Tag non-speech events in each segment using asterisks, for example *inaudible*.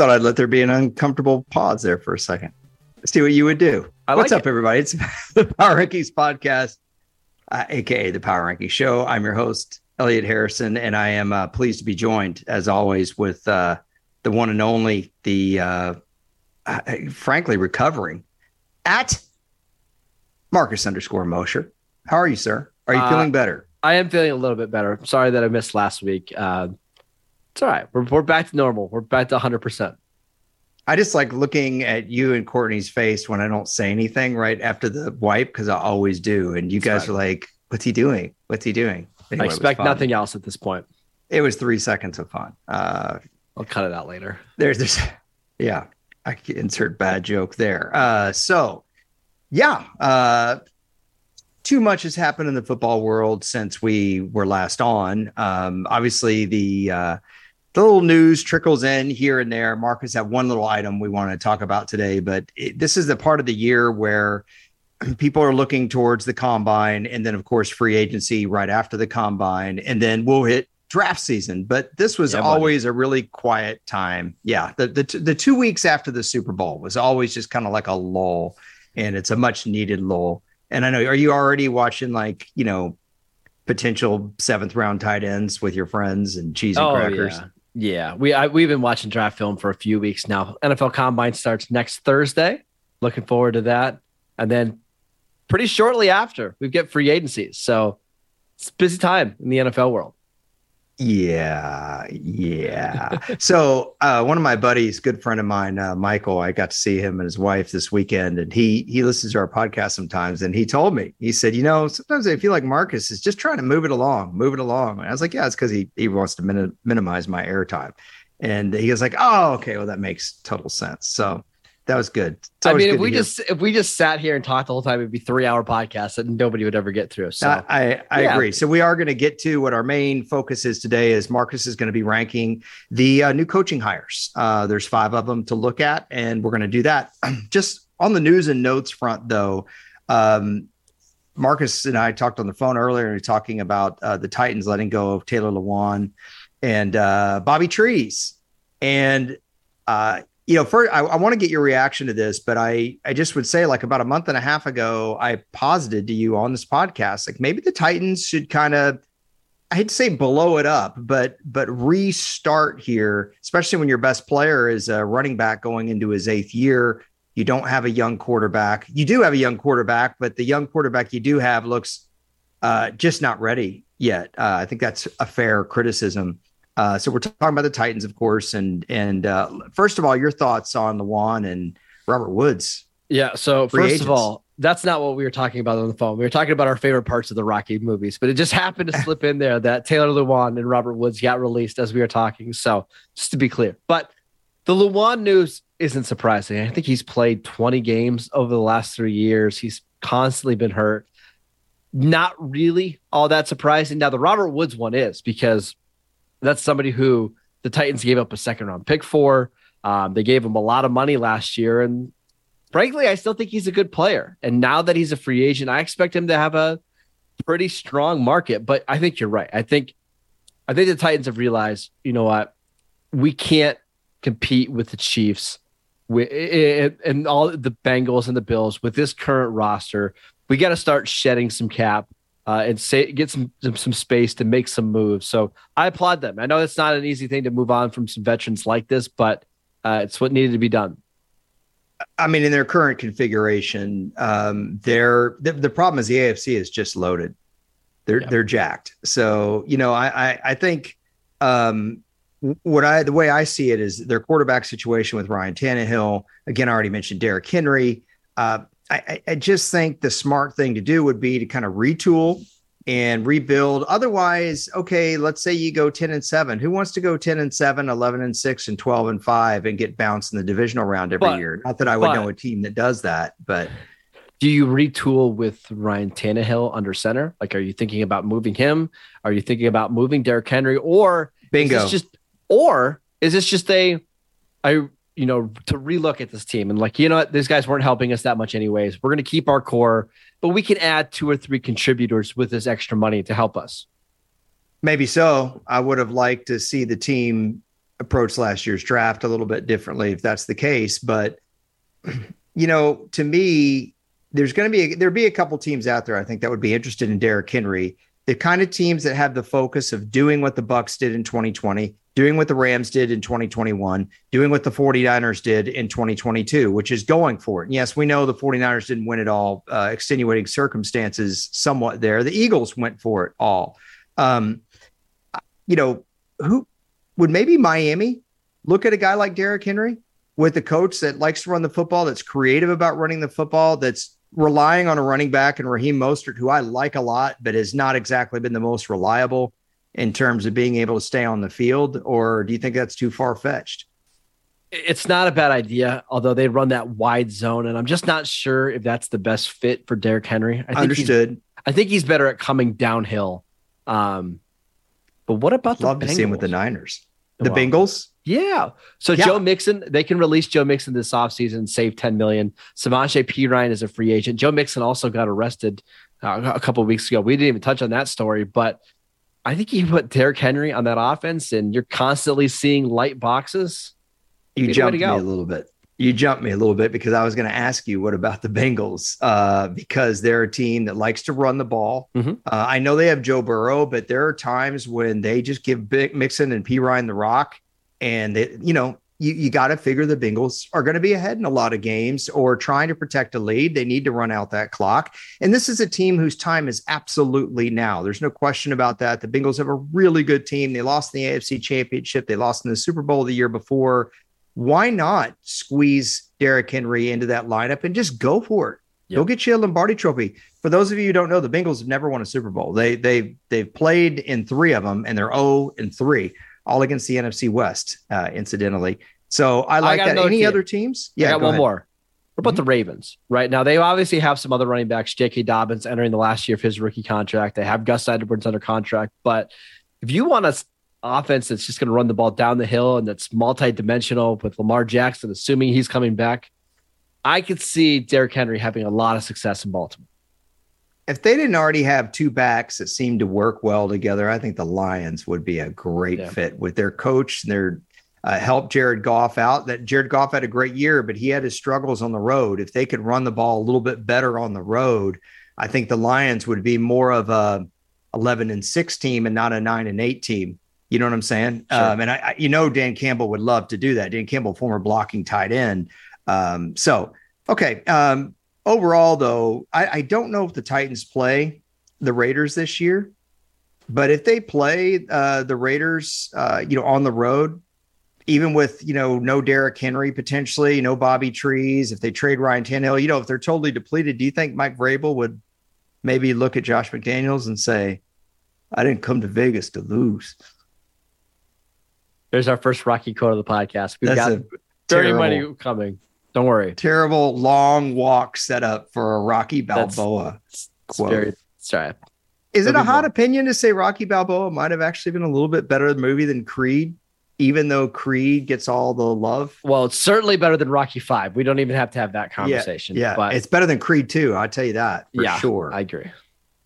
thought I'd let there be an uncomfortable pause there for a second. See what you would do. What's up, everybody? It's *laughs* the Power Rankings podcast, uh, aka the Power Rankings Show. I'm your host, Elliot Harrison, and I am uh, pleased to be joined, as always, with uh, the one and only, the uh, uh, frankly recovering at Marcus underscore Mosher. How are you, sir? Are you Uh, feeling better? I am feeling a little bit better. Sorry that I missed last week. It's all right. We're, we're back to normal. We're back to 100%. I just like looking at you and Courtney's face when I don't say anything right after the wipe because I always do, and you It's guys fine. are like, "What's he doing? What's he doing?" Anyway, I expect nothing else at this point. It was three seconds of fun. Uh, I'll cut it out later. there's this, *laughs* yeah, I can insert bad joke there. Uh, so, yeah, uh, too much has happened in the football world since we were last on. Um, obviously, the uh, the little news trickles in here and there. Marcus have one little item we want to talk about today, but it, this is the part of the year where *clears throat* people are looking towards the combine, and then of course free agency right after the combine, and then we'll hit draft season. But this was Yeah, buddy. always a really quiet time. Yeah, the the, the two weeks after the Super Bowl was always just kind of like a lull, and it's a much needed lull. And I know, are you already watching like you know potential seventh round tight ends with your friends and cheese and oh, crackers? Oh, yeah. Yeah. We, I, we've been watching draft film for a few weeks now. NFL Combine starts next Thursday. Looking forward to that. And then pretty shortly after, we get free agencies. So it's busy time in the NFL world. Yeah, yeah. so uh, one of my buddies, good friend of mine, uh, Michael, I got to see him and his wife this weekend, and he he listens to our podcast sometimes. And he told me, he said, you know, sometimes I feel like Marcus is just trying to move it along, move it along. And I was like, yeah, it's because he he wants to min- minimize my airtime. And he was like, oh, okay, well that makes total sense. So that was good. I mean, good if we just if we just sat here and talked the whole time, it'd be three hour podcast that nobody would ever get through. So I, I, I yeah. agree. So we are going to get to what our main focus is today. Is Marcus is going to be ranking the uh, new coaching hires. Uh, there's five of them to look at, and we're going to do that. *clears throat* Just on the news and notes front, though, um, Marcus and I talked on the phone earlier, and we were talking about uh, the Titans letting go of Taylor Lewan and uh, Bobby Trees, and uh, you know, first, I, I want to get your reaction to this, but I, I just would say, like about a month and a half ago, I posited to you on this podcast, like maybe the Titans should kind of, I hate to say blow it up, but but restart here, especially when your best player is a running back going into his eighth year. You don't have a young quarterback. You do have a young quarterback, but the young quarterback you do have looks uh, just not ready yet. Uh, I think that's a fair criticism. Uh, so we're talking about the Titans, of course, and and uh, first of all, your thoughts on the Lewan and Robert Woods. Yeah. So first agents. of all, that's not what we were talking about on the phone. We were talking about our favorite parts of the Rocky movies, but it just *laughs* happened to slip in there that Taylor Lewan and Robert Woods got released as we were talking. So just to be clear, but the Lewan news isn't surprising. I think he's played 20 games over the last three years. He's constantly been hurt. Not really all that surprising. Now the Robert Woods one is because that's somebody who the Titans gave up a second round pick for. Um, they gave him a lot of money last year, and frankly, I still think he's a good player. And now that he's a free agent, I expect him to have a pretty strong market. But I think you're right. I think I think the Titans have realized, you know what, we can't compete with the Chiefs with and all the Bengals and the Bills with this current roster. We got to start shedding some cap uh, and say get some, some some space to make some moves. So I applaud them. I know it's not an easy thing to move on from some veterans like this, but uh, it's what needed to be done. I mean, in their current configuration, um, they're the, the problem is the AFC is just loaded. They're they're jacked. So you know, I I, I think um, what I the way I see it is their quarterback situation with Ryan Tannehill. Again, I already mentioned Derrick Henry. Uh, I, I- I just think the smart thing to do would be to kind of retool and rebuild. Otherwise, okay, let's say you go 10 and 7. Who wants to go 10 and 7, 11 and 6, and 12 and 5 and get bounced in the divisional round every But- year? Not that I would but- know a team that does that, but Do you retool with Ryan Tannehill under center? Like, are you thinking about moving him? Are you thinking about moving Derrick Henry? Or bingo. Is this just or is this just a I you know to relook at this team and like you know what these guys weren't helping us that much anyways. We're going to keep our core, but we can add two or three contributors with this extra money to help us. Maybe so. I would have liked to see the team approach last year's draft a little bit differently if that's the case. But *clears throat* you know, to me, there's going to be a, there'd be a couple teams out there I think that would be interested in Derrick Henry. The kind of teams that have the focus of doing what the Bucks did in 2020, doing what the Rams did in 2021, doing what the 49ers did in 2022, which is going for it. And yes, we know the 49ers didn't win it all, uh, extenuating circumstances somewhat there. The Eagles went for it all. Um, you know, who would maybe Miami look at a guy like Derrick Henry with a coach that likes to run the football, that's creative about running the football, that's relying on a running back and Raheem Mostert, who I like a lot, but has not exactly been the most reliable in terms of being able to stay on the field? Or do you think that's too far fetched? It's not a bad idea, although they run that wide zone, and I'm just not sure if that's the best fit for Derrick Henry. I think Understood. I think he's better at coming downhill. Um, but what about love to see him with the Niners? The Bengals? Yeah. So yeah. Joe Mixon, they can release Joe Mixon this offseason, save 10 million. Samaje Perine is a free agent. Joe Mixon also got arrested uh, a couple weeks ago. We didn't even touch on that story, but I think you put Derrick Henry on that offense and you're constantly seeing light boxes. You jumped me a little bit. You jumped me a little bit because I was going to ask you what about the Bengals? Uh, because they're a team that likes to run the ball. Mm-hmm. Uh, I know they have Joe Burrow, but there are times when they just give Big Mixon and Perine the rock and they, you know, you, you got to figure the Bengals are going to be ahead in a lot of games or trying to protect a lead. They need to run out that clock. And this is a team whose time is absolutely now. There's no question about that. The Bengals have a really good team. They lost in the AFC Championship, they lost in the Super Bowl the year before. Why not squeeze Derrick Henry into that lineup and just go for it? Yep. Go get you a Lombardi trophy. For those of you who don't know, the Bengals have never won a Super Bowl. They they they've played in three of them and they're 0 and 3 all against the NFC West, uh, incidentally. So I like I that. Any team. other teams? Yeah, I got go one ahead. more. What about mm-hmm. the Ravens? Right now, they obviously have some other running backs. J.K. Dobbins entering the last year of his rookie contract. They have Gus Edwards under contract. But if you want an offense that's just going to run the ball down the hill and that's multi-dimensional with Lamar Jackson, assuming he's coming back, I could see Derrick Henry having a lot of success in Baltimore if they didn't already have two backs that seemed to work well together, I think the Lions would be a great yeah. fit with their coach and their uh, help Jared Goff out. That Jared Goff had a great year, but he had his struggles on the road. If they could run the ball a little bit better on the road, I think the Lions would be more of a 11 and 6 team and not a 9 and 8 team. You know what I'm saying? Sure. Um, and I, I, you know, Dan Campbell would love to do that. Dan Campbell, former blocking tight end. Um, so, okay. Um, overall, though, I, I don't know if the Titans play the Raiders this year, but if they play uh, the Raiders, uh, you know, on the road, even with you know no Derrick Henry potentially, no Bobby Trees, if they trade Ryan Tannehill, you know, if they're totally depleted, do you think Mike Vrabel would maybe look at Josh McDaniels and say, "I didn't come to Vegas to lose"? There's our first Rocky quote of the podcast. We've That's got dirty money coming. Don't worry. Terrible long walk set up for a Rocky Balboa that's, quote. Very, sorry. Is it a hot more. opinion to say Rocky Balboa might have actually been a little bit better movie than Creed, even though Creed gets all the love? Well, it's certainly better than Rocky Five. We don't even have to have that conversation. Yeah, yeah. But it's better than Creed Two. I'll tell you that for yeah, sure. I agree.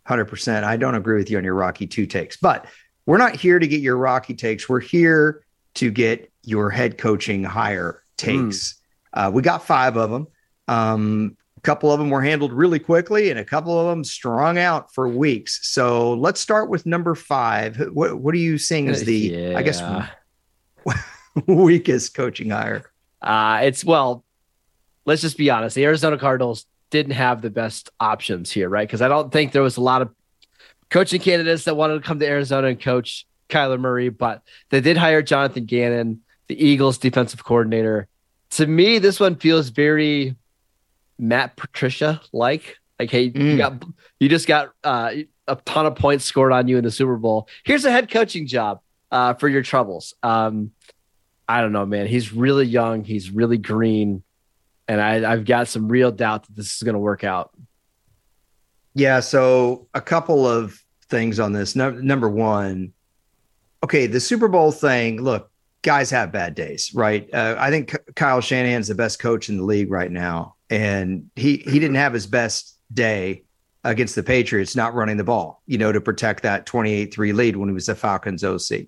Hundred percent. I don't agree with you on your Rocky Two takes, but we're not here to get your Rocky takes. We're here to get your head coaching hire takes. Mm. Uh, we got five of them. Um, a couple of them were handled really quickly, and a couple of them strung out for weeks. So let's start with number five. What, what are you seeing as the, yeah. I guess, *laughs* weakest coaching hire? Uh, it's well, let's just be honest. The Arizona Cardinals didn't have the best options here, right? Because I don't think there was a lot of coaching candidates that wanted to come to Arizona and coach Kyler Murray, but they did hire Jonathan Gannon, the Eagles defensive coordinator to me, this one feels very Matt Patricia like. Like, hey, mm. you got you just got uh, a ton of points scored on you in the Super Bowl. Here's a head coaching job uh, for your troubles. Um, I don't know, man. He's really young. He's really green, and I, I've got some real doubt that this is going to work out. Yeah. So a couple of things on this. No, number one, okay, the Super Bowl thing. Look, guys have bad days, right? Uh, I think Kyle Shanahan's the best coach in the league right now, and he he didn't have his best day against the Patriots, not running the ball, you know, to protect that 28-3 lead when he was the Falcons OC.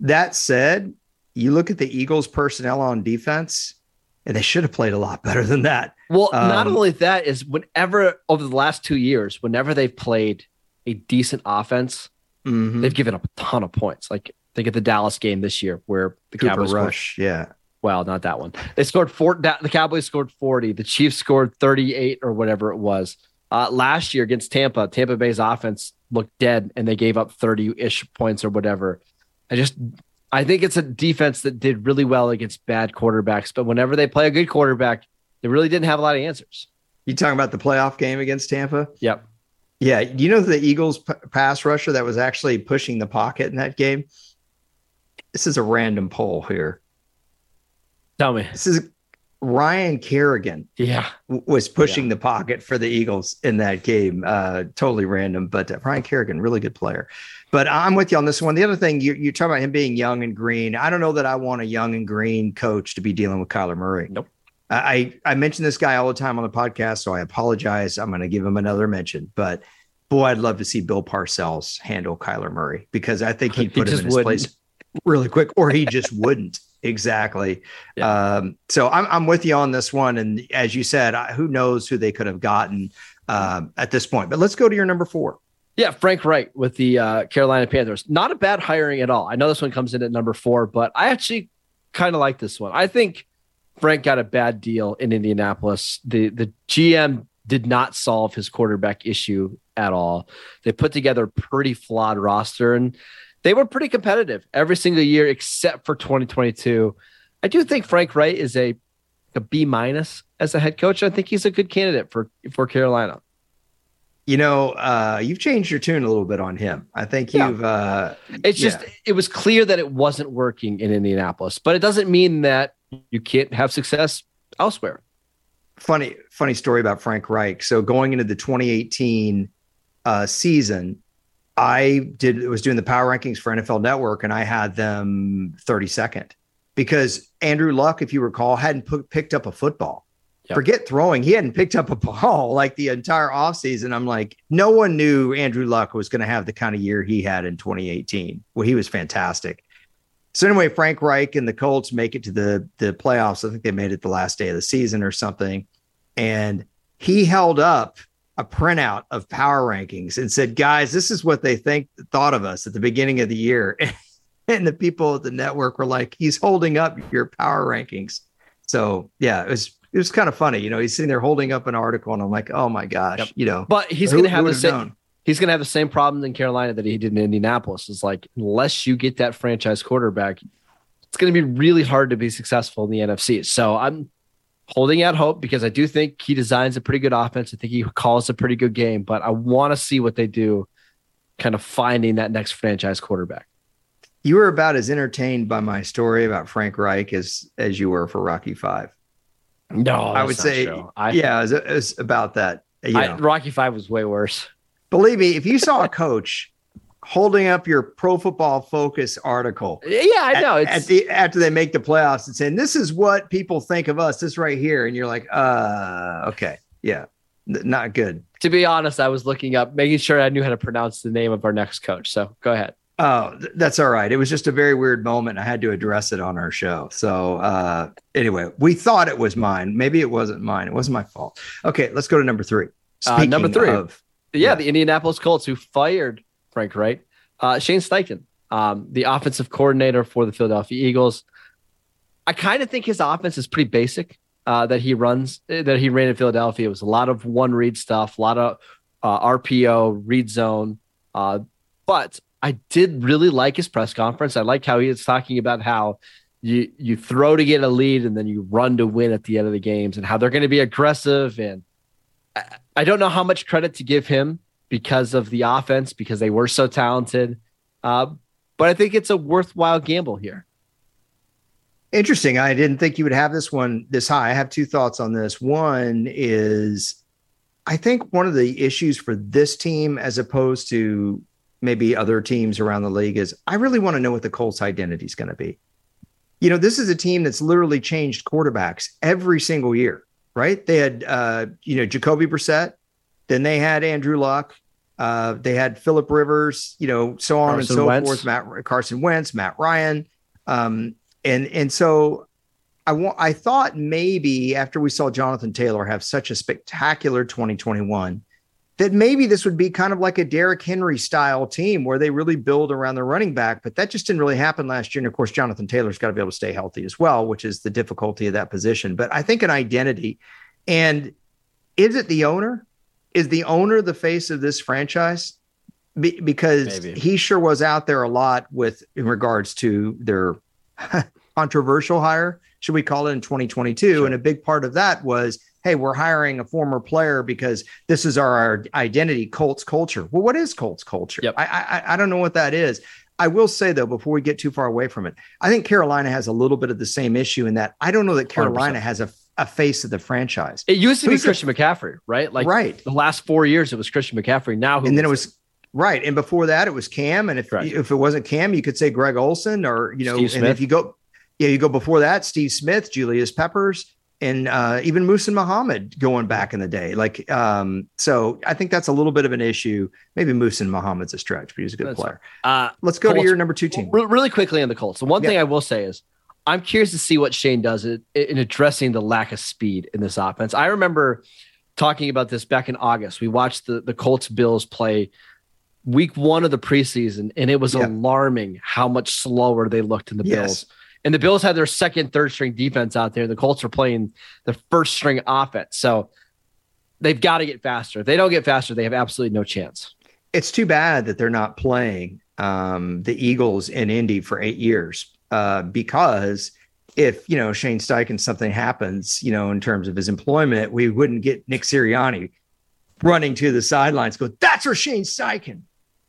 That said, you look at the Eagles personnel on defense, and they should have played a lot better than that. Well, um, not only that is whenever over the last two years, whenever they've played a decent offense, mm-hmm. they've given up a ton of points. Like think of the Dallas game this year where the Cooper Cowboys rush, scored, yeah. Well, not that one. They scored four. The Cowboys scored forty. The Chiefs scored thirty-eight or whatever it was. Uh, last year against Tampa, Tampa Bay's offense looked dead, and they gave up thirty-ish points or whatever. I just, I think it's a defense that did really well against bad quarterbacks, but whenever they play a good quarterback, they really didn't have a lot of answers. You talking about the playoff game against Tampa? Yep. Yeah, you know the Eagles p- pass rusher that was actually pushing the pocket in that game. This is a random poll here. Tell me. This is Ryan Kerrigan. Yeah, was pushing yeah. the pocket for the Eagles in that game. Uh, totally random, but uh, Ryan Kerrigan, really good player. But I'm with you on this one. The other thing you you talk about him being young and green. I don't know that I want a young and green coach to be dealing with Kyler Murray. Nope. I I mention this guy all the time on the podcast, so I apologize. I'm going to give him another mention, but boy, I'd love to see Bill Parcells handle Kyler Murray because I think he'd put he him in his wouldn't. place really quick, or he just wouldn't. Exactly. Yeah. Um, so I'm I'm with you on this one, and as you said, who knows who they could have gotten um, at this point. But let's go to your number four. Yeah, Frank Reich with the uh, Carolina Panthers. Not a bad hiring at all. I know this one comes in at number four, but I actually kind of like this one. I think Frank got a bad deal in Indianapolis. The the GM did not solve his quarterback issue at all. They put together a pretty flawed roster and they were pretty competitive every single year except for 2022. I do think Frank Reich is a a B minus as a head coach. I think he's a good candidate for for Carolina. You know, uh, you've changed your tune a little bit on him. I think you've. Uh, it's yeah. just it was clear that it wasn't working in Indianapolis, but it doesn't mean that you can't have success elsewhere. Funny, funny story about Frank Reich. So going into the 2018 uh, season, I did was doing the power rankings for NFL Network, and I had them 32nd because Andrew Luck, if you recall, hadn't put, picked up a football. Yep. Forget throwing; he hadn't picked up a ball like the entire offseason. I'm like, no one knew Andrew Luck was going to have the kind of year he had in 2018. Well, he was fantastic. So anyway, Frank Reich and the Colts make it to the the playoffs. I think they made it the last day of the season or something. And he held up a printout of power rankings and said, "Guys, this is what they think thought of us at the beginning of the year." *laughs* and the people at the network were like, "He's holding up your power rankings." So yeah, it was it was kind of funny. You know, he's sitting there holding up an article, and I'm like, "Oh my gosh!" Yep. You know, but he's going to have the same. Known? he's going to have the same problem in Carolina that he did in Indianapolis. It's like unless you get that franchise quarterback, it's going to be really hard to be successful in the NFC. So I'm holding out hope because I do think he designs a pretty good offense. I think he calls a pretty good game, but I want to see what they do, kind of finding that next franchise quarterback. You were about as entertained by my story about Frank Reich as as you were for Rocky Five. No, I would say, I, yeah, it was, it about that. You know. I, Rocky Five was way worse. Believe me, if you saw a coach holding up your Pro Football Focus article, yeah, I know. At, at the after they make the playoffs and saying this is what people think of us, this right here, and you're like, uh, okay, yeah, not good. To be honest, I was looking up, making sure I knew how to pronounce the name of our next coach. So go ahead. Oh, th- that's all right. It was just a very weird moment. I had to address it on our show. So uh, anyway, we thought it was mine. Maybe it wasn't mine. It wasn't my fault. Okay, let's go to number three. Uh, number three. Of, yeah, the Indianapolis Colts who fired Frank Reich, uh, Shane Steichen, um, the offensive coordinator for the Philadelphia Eagles. I kind of think his offense is pretty basic uh, that he runs that he ran in Philadelphia. It was a lot of one read stuff, a lot of uh, RPO, read zone. Uh, but I did really like his press conference. I like how he was talking about how you you throw to get a lead and then you run to win at the end of the games and how they're going to be aggressive and I don't know how much credit to give him because of the offense, because they were so talented. Uh, but I think it's a worthwhile gamble here. Interesting. I didn't think you would have this one this high. I have two thoughts on this. One is I think one of the issues for this team, as opposed to maybe other teams around the league, is I really want to know what the Colts identity is going to be. You know, this is a team that's literally changed quarterbacks every single year right? They had uh, you know Jacoby Brissett, then they had Andrew Luck, uh, they had Philip Rivers, you know, so on Carson and so Wentz. forth. Matt Carson Wentz, Matt Ryan, um, and and so I want I thought maybe after we saw Jonathan Taylor have such a spectacular 2021 that maybe this would be kind of like a Derrick Henry style team where they really build around the running back, but that just didn't really happen last year. And of course, Jonathan Taylor's got to be able to stay healthy as well, which is the difficulty of that position. But I think an identity and is it the owner? Is the owner the face of this franchise? Be- because Maybe. he sure was out there a lot with in regards to their *laughs* controversial hire, should we call it in 2022? Sure. And a big part of that was, hey, we're hiring a former player because this is our, our identity, Colts culture. Well, what is Colts culture? Yep. I, I I don't know what that is. I will say though, before we get too far away from it, I think Carolina has a little bit of the same issue in that I don't know that Carolina 100%. has a a face of the franchise. It used to Who's be Christian McCaffrey, right? Like right. the last four years, it was Christian McCaffrey. Now, and then it was right, and before that, it was Cam. And if right. if it wasn't Cam, you could say Greg Olson or you know, and if you go, yeah, you go before that, Steve Smith, Julius Peppers, and uh, even Muhsin Muhammad going back in the day. Like, um, so I think that's a little bit of an issue. Maybe Muhsin Muhammad's a stretch, but he's a good that's player. Uh, Let's go Colts, to your number two team. Really quickly on the Colts. The one yeah. thing I will say is I'm curious to see what Shane does in, in addressing the lack of speed in this offense. I remember talking about this back in August. We watched the, the Colts Bills play week one of the preseason, and it was yeah. alarming how much slower they looked in the yes. Bills. And the Bills had their second, third string defense out there. The Colts are playing the first string offense. So they've got to get faster. If they don't get faster, they have absolutely no chance. It's too bad that they're not playing um, the Eagles in Indy for eight years uh, because if you know Shane Steichen something happens, you know, in terms of his employment, we wouldn't get Nick Sirianni running to the sidelines. Go, that's for Shane Steichen.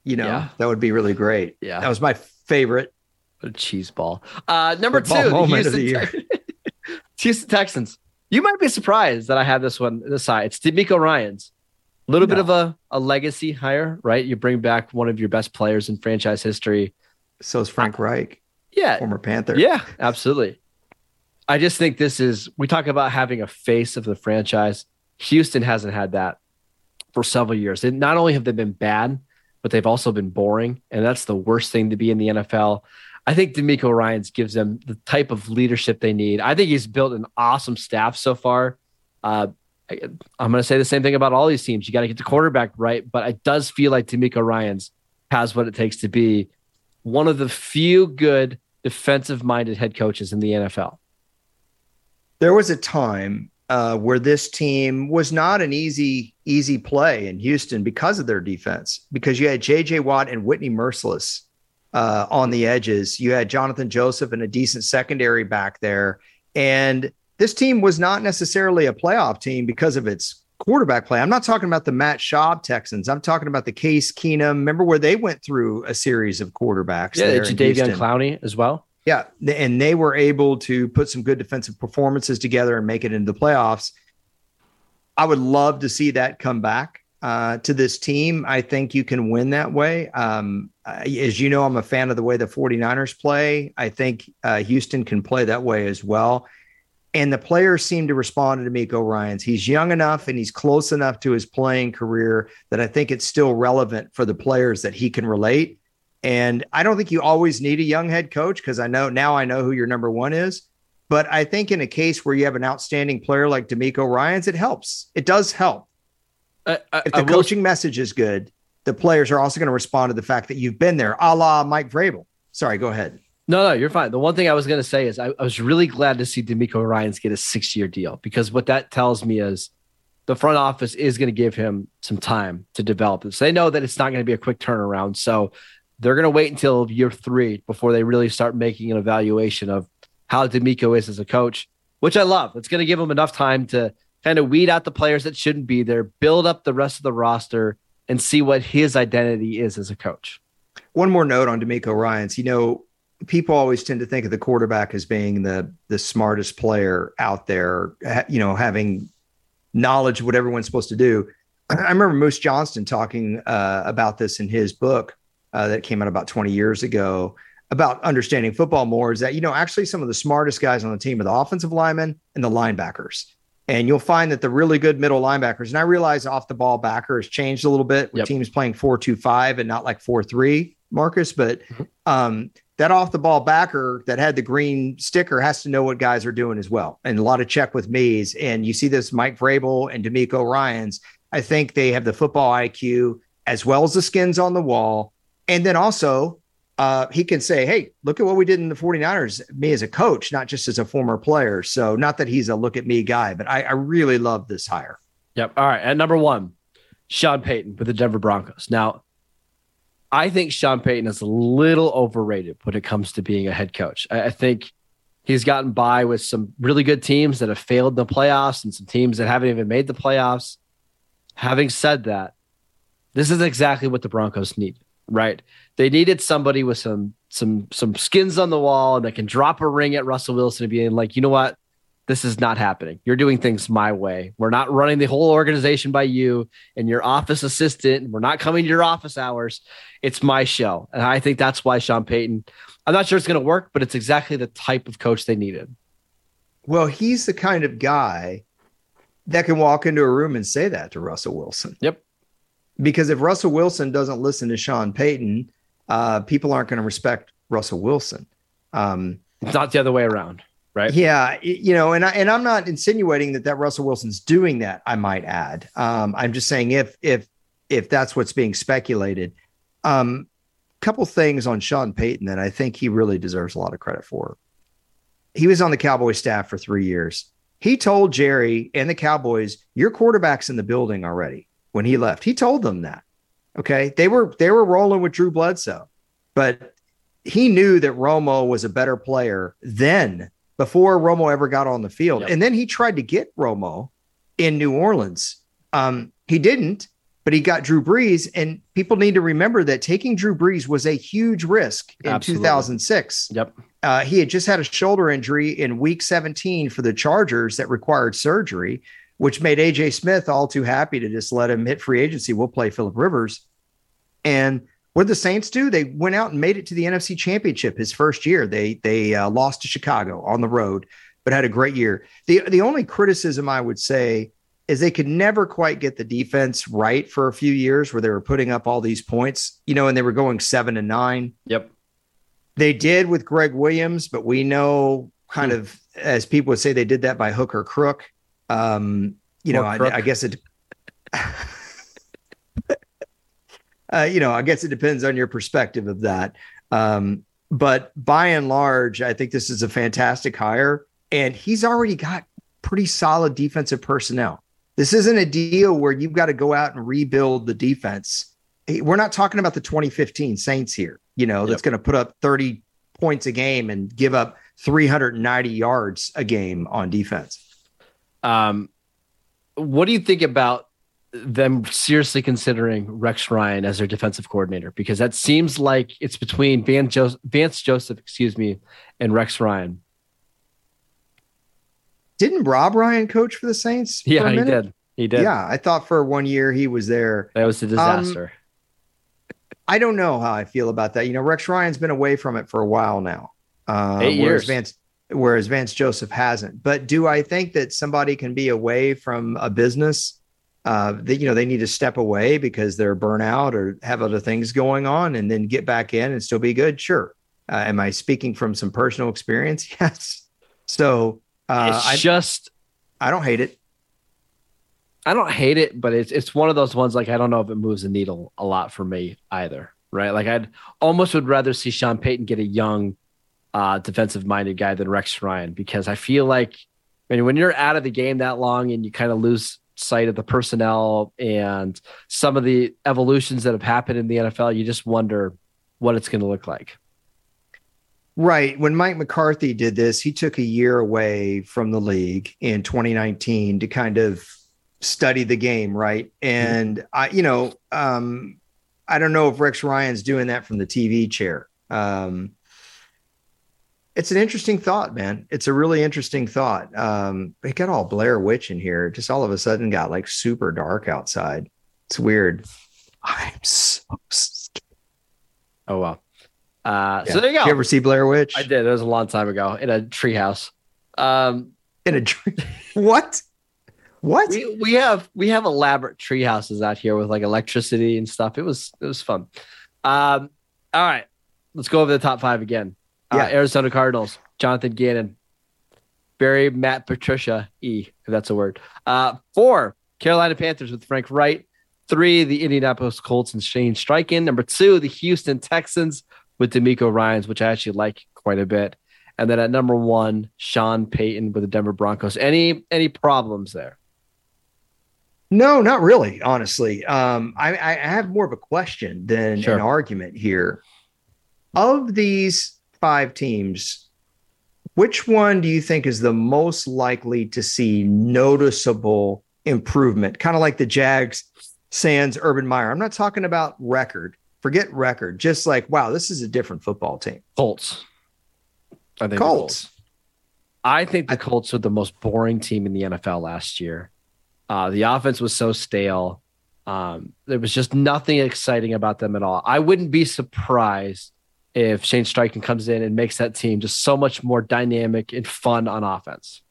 You know, yeah. that would be really great. Yeah, that was my favorite. What a cheese ball. Uh, number two, the Houston, the Te- *laughs* Houston Texans. You might be surprised that I have this one this side. It's DeMeco Ryans. A little no. bit of a, a legacy hire, right? You bring back one of your best players in franchise history. So is Frank Reich. Yeah. Former Panther. Yeah, absolutely. I just think this is, we talk about having a face of the franchise. Houston hasn't had that for several years. And not only have they been bad, but they've also been boring. And that's the worst thing to be in the NFL. I think DeMeco Ryans gives them the type of leadership they need. I think he's built an awesome staff so far. Uh, I, am going to say the same thing about all these teams. You got to get the quarterback right, but it does feel like DeMeco Ryans has what it takes to be one of the few good defensive minded head coaches in the NFL. There was a time uh, where this team was not an easy easy play in Houston because of their defense. Because you had J.J. Watt and Whitney Mercilus uh, on the edges. You had Jonathan Joseph and a decent secondary back there, and this team was not necessarily a playoff team because of its quarterback play. I'm not talking about the Matt Schaub Texans. I'm talking about the Case Keenum. Remember where they went through a series of quarterbacks? Yeah, Jadeveon Clowney as well. Yeah, and they were able to put some good defensive performances together and make it into the playoffs. I would love to see that come back uh, to this team. I think you can win that way. Um, as you know, I'm a fan of the way the 49ers play. I think uh, Houston can play that way as well. And the players seem to respond to DeMeco Ryans. He's young enough and he's close enough to his playing career that I think it's still relevant for the players that he can relate. And I don't think you always need a young head coach because I know now I know who your number one is. But I think in a case where you have an outstanding player like DeMeco Ryans, it helps. It does help. Uh, if the coaching message is good, the players are also going to respond to the fact that you've been there, a la Mike Vrabel. Sorry, go ahead. No, no, you're fine. The one thing I was going to say is I, I, was really glad to see DeMeco Ryans get a six year deal because what that tells me is the front office is going to give him some time to develop this. They know that it's not going to be a quick turnaround. So they're going to wait until year three before they really start making an evaluation of how DeMeco is as a coach, which I love. It's going to give him enough time to kind of weed out the players that shouldn't be there, build up the rest of the roster, and see what his identity is as a coach. One more note on DeMeco Ryans. You know, people always tend to think of the quarterback as being the the smartest player out there, you know, having knowledge of what everyone's supposed to do. *clears throat* I remember Moose Johnston talking uh, about this in his book uh, that came out about 20 years ago about understanding football more is that, you know, actually some of the smartest guys on the team are the offensive linemen and the linebackers. And you'll find that the really good middle linebackers, and I realize off the ball backer has changed a little bit with yep. teams playing 4 2 5 and not like 4 3, Marcus, but mm-hmm. um, that off the ball backer that had the green sticker has to know what guys are doing as well. And a lot of check with me's. And you see this Mike Vrabel and DeMeco Ryans. I think they have the football IQ as well as the skins on the wall. And then also, uh, he can say, Hey, look at what we did in the 49ers, me as a coach, not just as a former player. So, not that he's a look at me guy, but I, I really love this hire. Yep. All right. At number one, Sean Payton with the Denver Broncos. Now, I think Sean Payton is a little overrated when it comes to being a head coach. I, I think he's gotten by with some really good teams that have failed in the playoffs and some teams that haven't even made the playoffs. Having said that, this is exactly what the Broncos need, right? They needed somebody with some some some skins on the wall and that can drop a ring at Russell Wilson and be like, you know what? This is not happening. You're doing things my way. We're not running the whole organization by you and your office assistant. We're not coming to your office hours. It's my show. And I think that's why Sean Payton, I'm not sure it's going to work, but it's exactly the type of coach they needed. Well, he's the kind of guy that can walk into a room and say that to Russell Wilson. Yep. Because if Russell Wilson doesn't listen to Sean Payton, uh, people aren't going to respect Russell Wilson. Um, it's not the other way around right? Yeah, you know, and I and I'm not insinuating that that Russell Wilson's doing that. I might add. Um, I'm just saying if if if that's what's being speculated. Um, couple things on Sean Payton that I think he really deserves a lot of credit for. He was on the Cowboys staff for three years. He told Jerry and the Cowboys, "Your quarterback's in the building already." When he left, he told them that. Okay, they were they were rolling with Drew Bledsoe, but he knew that Romo was a better player then before Romo ever got on the field. Yep. And then he tried to get Romo in New Orleans. Um, he didn't, but he got Drew Brees. And people need to remember that taking Drew Brees was a huge risk in Absolutely. 2006. Yep. Uh, he had just had a shoulder injury in week 17 for the Chargers that required surgery, which made AJ Smith all too happy to just let him hit free agency. We'll play Philip Rivers. And what did the Saints do? They went out and made it to the NFC Championship his first year. They they uh, lost to Chicago on the road, but had a great year. the The only criticism I would say is they could never quite get the defense right for a few years, where they were putting up all these points, you know, and they were going seven and nine. Yep, they did with Gregg Williams, but we know kind hmm. of as people would say they did that by hook or crook. Um, you know, I, I guess it. *laughs* uh, you know, I guess it depends on your perspective of that. Um, but by and large, I think this is a fantastic hire, and he's already got pretty solid defensive personnel. This isn't a deal where you've got to go out and rebuild the defense. We're not talking about the 2015 Saints here, you know, that's going to put up 30 points a game and give up 390 yards a game on defense. Um, what do you think about them seriously considering Rex Ryan as their defensive coordinator because that seems like it's between Van jo- Vance Joseph, excuse me, and Rex Ryan. Didn't Rob Ryan coach for the Saints? For yeah, he did. He did. Yeah, I thought for one year he was there. That was a disaster. Um, I don't know how I feel about that. You know, Rex Ryan's been away from it for a while now. Uh, Eight years. Vance, whereas Vance Joseph hasn't. But do I think that somebody can be away from a business uh, that you know they need to step away because they're burnout or have other things going on, and then get back in and still be good. Sure. Uh, am I speaking from some personal experience? *laughs* Yes. So uh, it's I, just I don't hate it. I don't hate it, but it's it's one of those ones like I don't know if it moves the needle a lot for me either. Right? Like I'd almost would rather see Sean Payton get a young, uh, defensive minded guy than Rex Ryan because I feel like I mean, when you're out of the game that long and you kind of lose sight of the personnel and some of the evolutions that have happened in the NFL, you just wonder what it's going to look like. Right. When Mike McCarthy did this, he took a year away from the league in 2019 to kind of study the game. Right. And mm-hmm. I, you know, um, I don't know if Rex Ryan's doing that from the TV chair. Um, it's an interesting thought, man. It's a really interesting thought. Um, it got all Blair Witch in here. Just all of a sudden got like super dark outside. It's weird. I'm so scared. Oh wow. Uh, yeah. So there you go. Did you ever see Blair Witch? I did. It was a long time ago in a treehouse. Um, in a tree. *laughs* what? What? We, we have we have elaborate tree houses out here with like electricity and stuff. It was it was fun. Um, all right let's go over the top five again. Uh, Arizona Cardinals, Jonathan Gannon, Barry, Matt, Patricia, E, if that's a word. Uh, four, Carolina Panthers with Frank Reich. Three, the Indianapolis Colts and Shane Steichen. Number two, the Houston Texans with DeMeco Ryans, which I actually like quite a bit. And then at number one, Sean Payton with the Denver Broncos. Any any problems there? No, not really. Honestly, um, I, I have more of a question than Sure. an argument here. Of these five teams, which one do you think is the most likely to see noticeable improvement? Kind of like the Jags, Sands, Urban Meyer. I'm not talking about record. Forget record. Just like, wow, this is a different football team. Colts. I think the Colts. I think the Colts are the most boring team in the NFL last year. Uh, the offense was so stale. Um, there was just nothing exciting about them at all. I wouldn't be surprised if Shane Steichen comes in and makes that team just so much more dynamic and fun on offense.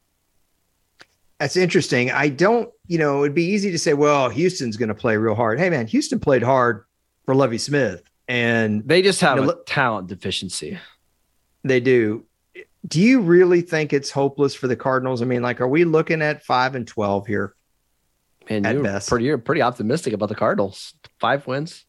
That's interesting. I don't, you know, it'd be easy to say, well, Houston's going to play real hard. Hey, man, Houston played hard for Lovie Smith, and They just have You know, a talent deficiency. they do. Do you really think it's hopeless for the Cardinals? I mean, like, are we looking at five and 12 here? And you're best. pretty, you're pretty optimistic about the Cardinals. Five wins.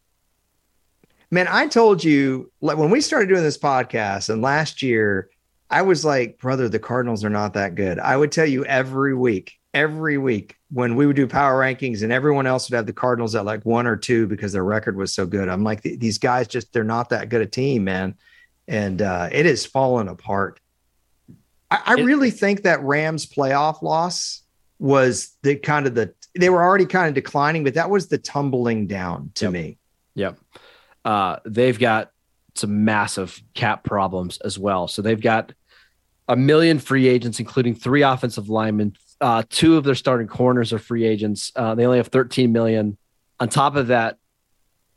Man, I told you like when we started doing this podcast and last year, I was like, brother, the Cardinals are not that good. I would tell you every week, every week when we would do power rankings and everyone else would have the Cardinals at like one or two because their record was so good. I'm like, these guys just, they're not that good a team, man. And uh, it has fallen apart. I, I It- really think that Rams playoff loss was the kind of the, they were already kind of declining, but that was the tumbling down to Yep. me. Yep. Uh, they've got some massive cap problems as well. So they've got a million free agents, including three offensive linemen. Uh, two of their starting corners are free agents. Uh, they only have 13 million. On top of that,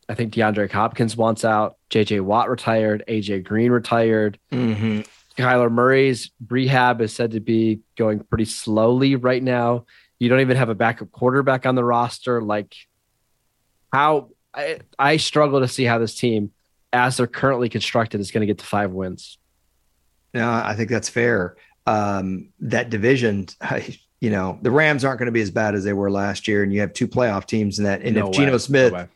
I think DeAndre Hopkins wants out. JJ Watt retired. AJ Green retired. Mm-hmm. Kyler Murray's rehab is said to be going pretty slowly right now. You don't even have a backup quarterback on the roster. Like, how I, I struggle to see how this team, as they're currently constructed, is going to get to five wins. No, I think that's fair. Um, that division, *laughs* you know, the Rams aren't going to be as bad as they were last year, and you have two playoff teams in that. And No if Geno way. Smith, No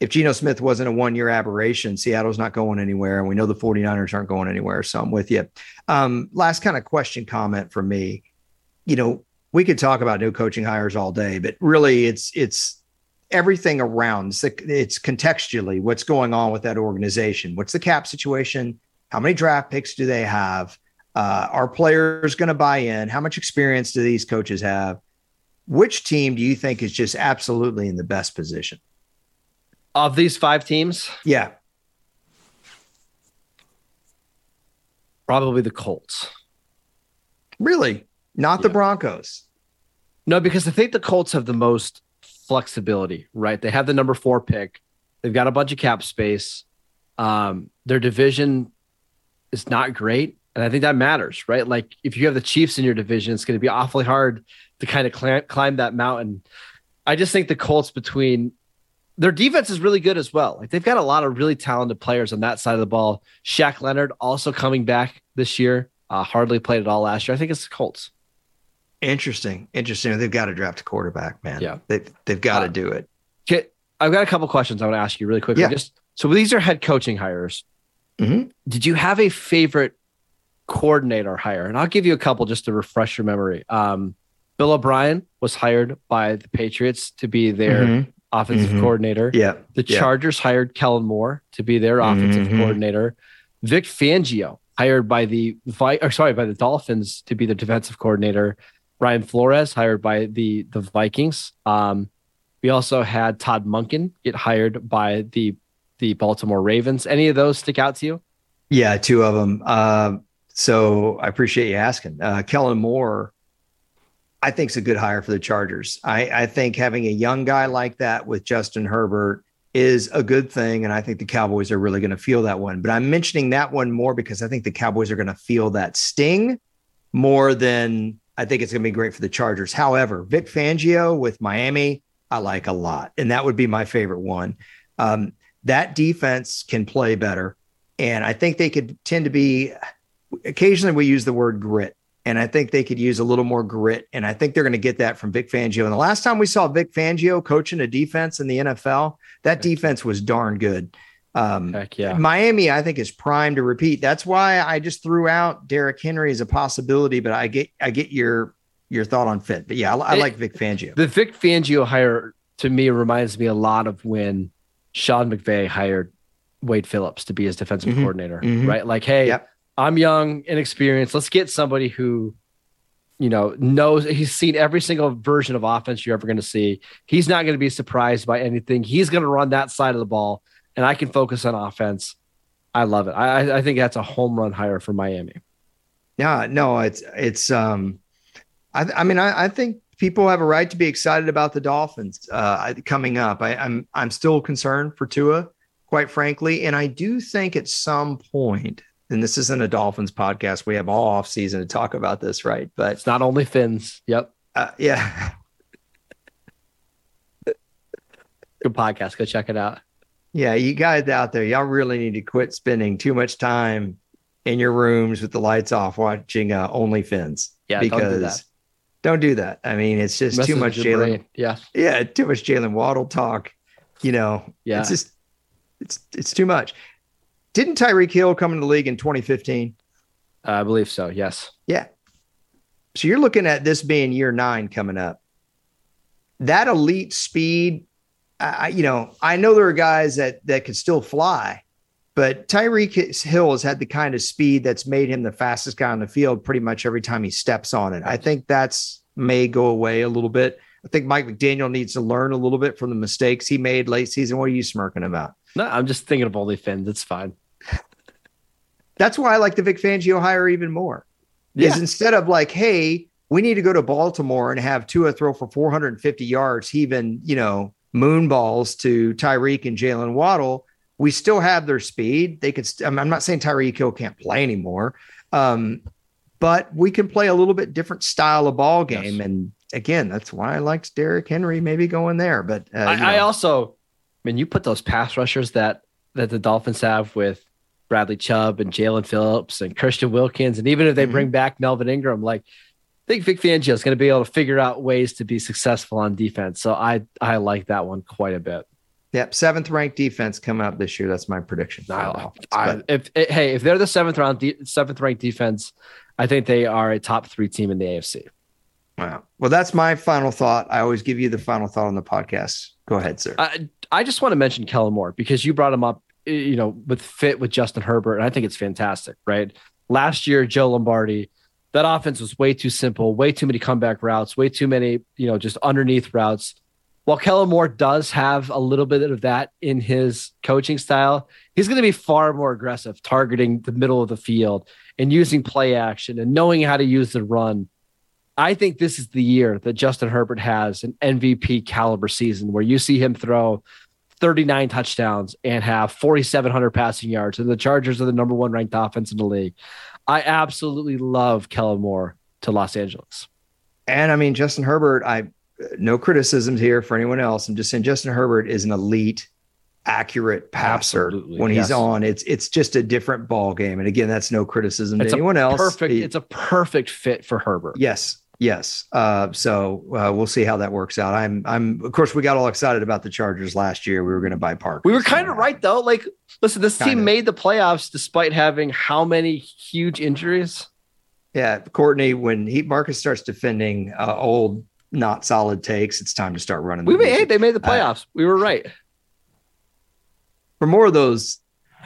if Geno Smith wasn't a one year aberration, Seattle's not going anywhere, and we know the 49ers aren't going anywhere. So I'm with you. Um, last kind of question comment from me. You know, we could talk about new coaching hires all day, but really, it's it's everything around. It's, it's contextually what's going on with that organization. What's the cap situation? How many draft picks do they have? Uh, are players going to buy in? How much experience do these coaches have? Which team do you think is just absolutely in the best position? Of these five teams, Yeah, probably the Colts. really, not the Broncos. No, because I think the Colts have the most flexibility, right? They have the number four pick. They've got a bunch of cap space. Um, their division is not great. And I think that matters, right? Like if you have the Chiefs in your division, it's going to be awfully hard to kind of climb, climb that mountain. I just think the Colts between their defense is really good as well. Like they've got a lot of really talented players on that side of the ball. Shaq Leonard also coming back this year. Uh, hardly played at all last year. I think it's the Colts. Interesting, interesting. They've got to draft a quarterback, man. Yeah. they've they've got to Uh, do it. Okay, I've got a couple questions I want to ask you really quickly. Yeah. Just so these are head coaching hires. Mhm. Did you have a favorite coordinator hire? And I'll give you a couple just to refresh your memory. Um, Bill O'Brien was hired by the Patriots to be their Mhm. offensive Mhm. coordinator. Yeah, The yeah. Chargers hired Kellen Moore to be their offensive Mhm. coordinator. Vic Fangio hired by the sorry by the Dolphins to be the defensive coordinator. Brian Flores hired by the the Vikings. Um, we also had Todd Monken get hired by the the Baltimore Ravens. Any of those stick out to you? yeah, two of them. Uh, so I appreciate you asking. Uh, Kellen Moore, I think is a good hire for the Chargers. I, I think having a young guy like that with Justin Herbert is a good thing, and I think the Cowboys are really going to feel that one. But I'm mentioning that one more because I think the Cowboys are going to feel that sting more than I think it's going to be great for the Chargers. However, Vic Fangio with Miami, I like a lot, and that would be my favorite one. Um, that defense can play better. And I think they could tend to be occasionally we use the word grit. And I think they could use a little more grit. And I think they're going to get that from Vic Fangio. And the last time we saw Vic Fangio coaching a defense in the NFL, that defense was darn good. Um, Heck yeah. Miami, I think, is primed to repeat. That's why I just threw out Derrick Henry as a possibility. But I get, I get your your thought on fit. But yeah, I, I like Vic Fangio. The Vic Fangio hire to me reminds me a lot of when Sean McVay hired Wade Phillips to be his defensive Mhm. coordinator, Mhm. right? Like, hey, Yep. I'm young, inexperienced. Let's get somebody who, you know, knows he's seen every single version of offense you're ever going to see. He's not going to be surprised by anything. He's going to run that side of the ball, and I can focus on offense. I love it. I, I- think that's a home run hire for Miami. Yeah, no, it's it's um I I mean I, I think people have a right to be excited about the Dolphins uh coming up. I, I'm I'm still concerned for Tua, quite frankly. And I do think at some point, and this isn't a Dolphins podcast, we have all off season to talk about this, right? But It's not only Fins. Yep. uh, yeah, Good podcast. Go check it out. Yeah, you guys out there, y'all really need to quit spending too much time in your rooms with the lights off watching uh OnlyFins. Yeah. don't do because that. don't do that. I mean, it's just too much Jalen. Yeah. yeah, too much Jalen Waddle talk. You know, Yeah. it's just it's it's too much. Didn't Tyreek Hill come into the league in 2015? I believe so. Yes. Yeah. So you're looking at this being year nine coming up. That elite speed, I, you know, I know there are guys that that could still fly, but Tyreek Hill has had the kind of speed that's made him the fastest guy on the field pretty much every time he steps on it. I think that's may go away a little bit. I think Mike McDaniel needs to learn a little bit from the mistakes he made late season. What are you smirking about? No, I'm just thinking of only Fins. It's fine. *laughs* That's why I like the Vic Fangio hire even more. Yeah. is instead of like, hey, we need to go to Baltimore and have Tua throw for 450 yards, he even, you know, moon balls to Tyreek and Jalen Waddle. We still have their speed. They could, st- I'm I'm not saying Tyreek Hill can't play anymore, um, but we can play a little bit different style of ball game. Yes. And again, that's why I liked Derrick Henry maybe going there. But uh, you I, I also, I mean, you put those pass rushers that that the Dolphins have with Bradley Chubb and Jaelan Phillips and Christian Wilkins, and even if they Mhm. bring back Melvin Ingram, like I think Vic Fangio is going to be able to figure out ways to be successful on defense. So I I like that one quite a bit. yep, seventh ranked defense coming up this year. That's my prediction. I. I, if hey, if they're the seventh round, de- seventh ranked defense, I think they are a top three team in the AFC. Wow. Well, that's my final thought. I always give you the final thought on the podcast. Go ahead, sir. I, I just want to mention Kellen Moore because you brought him up, you know, with fit with Justin Herbert, and I think it's fantastic, right? Last year, Joe Lombardi, that offense was way too simple, way too many comeback routes, way too many, you know, just underneath routes. While Kellen Moore does have a little bit of that in his coaching style, he's going to be far more aggressive, targeting the middle of the field and using play action and knowing how to use the run. I think this is the year that Justin Herbert has an MVP caliber season where you see him throw 39 touchdowns and have 4,700 passing yards. And the Chargers are the number one ranked offense in the league. I absolutely love Kellen Moore to Los Angeles. And I mean, Justin Herbert, I no criticisms here for anyone else. I'm just saying Justin Herbert is an elite, accurate passer Absolutely, when he's on. It's it's just a different ball game. And again, that's no criticism It's to anyone else. Perfect. He- It's a perfect fit for Herbert. yes, yes. Uh, so uh, we'll see how that works out. I'm I'm of course we got all excited about the Chargers last year. We were going to buy Park. We were kind of right though. Like, listen, this Kind team made the playoffs despite having how many huge injuries? Yeah, Courtney. When he Marcus starts defending uh, old, not solid takes, it's time to start running. We made, hey, they made the Uh, playoffs. we were right. For more of those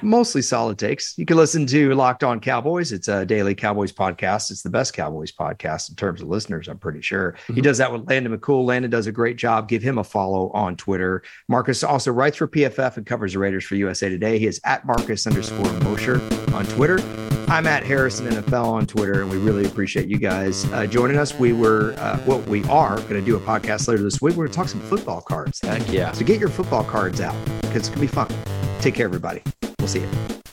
mostly solid takes, you can listen to Locked On Cowboys. It's a daily Cowboys podcast. It's the best Cowboys podcast in terms of listeners, I'm pretty sure. He Mhm. does that with Landon McCool. Landon does a great job. Give him a follow on Twitter. Marcus also writes for PFF and covers the Raiders for USA Today. He is at Marcus underscore Mosher on Twitter. I'm at Harrison NFL on Twitter, and we really appreciate you guys uh, joining us. We were, uh, well, we are going to do a podcast later this week. We're going to talk some football cards. Heck yeah. So get your football cards out because it's going to be fun. Take care, everybody. må si.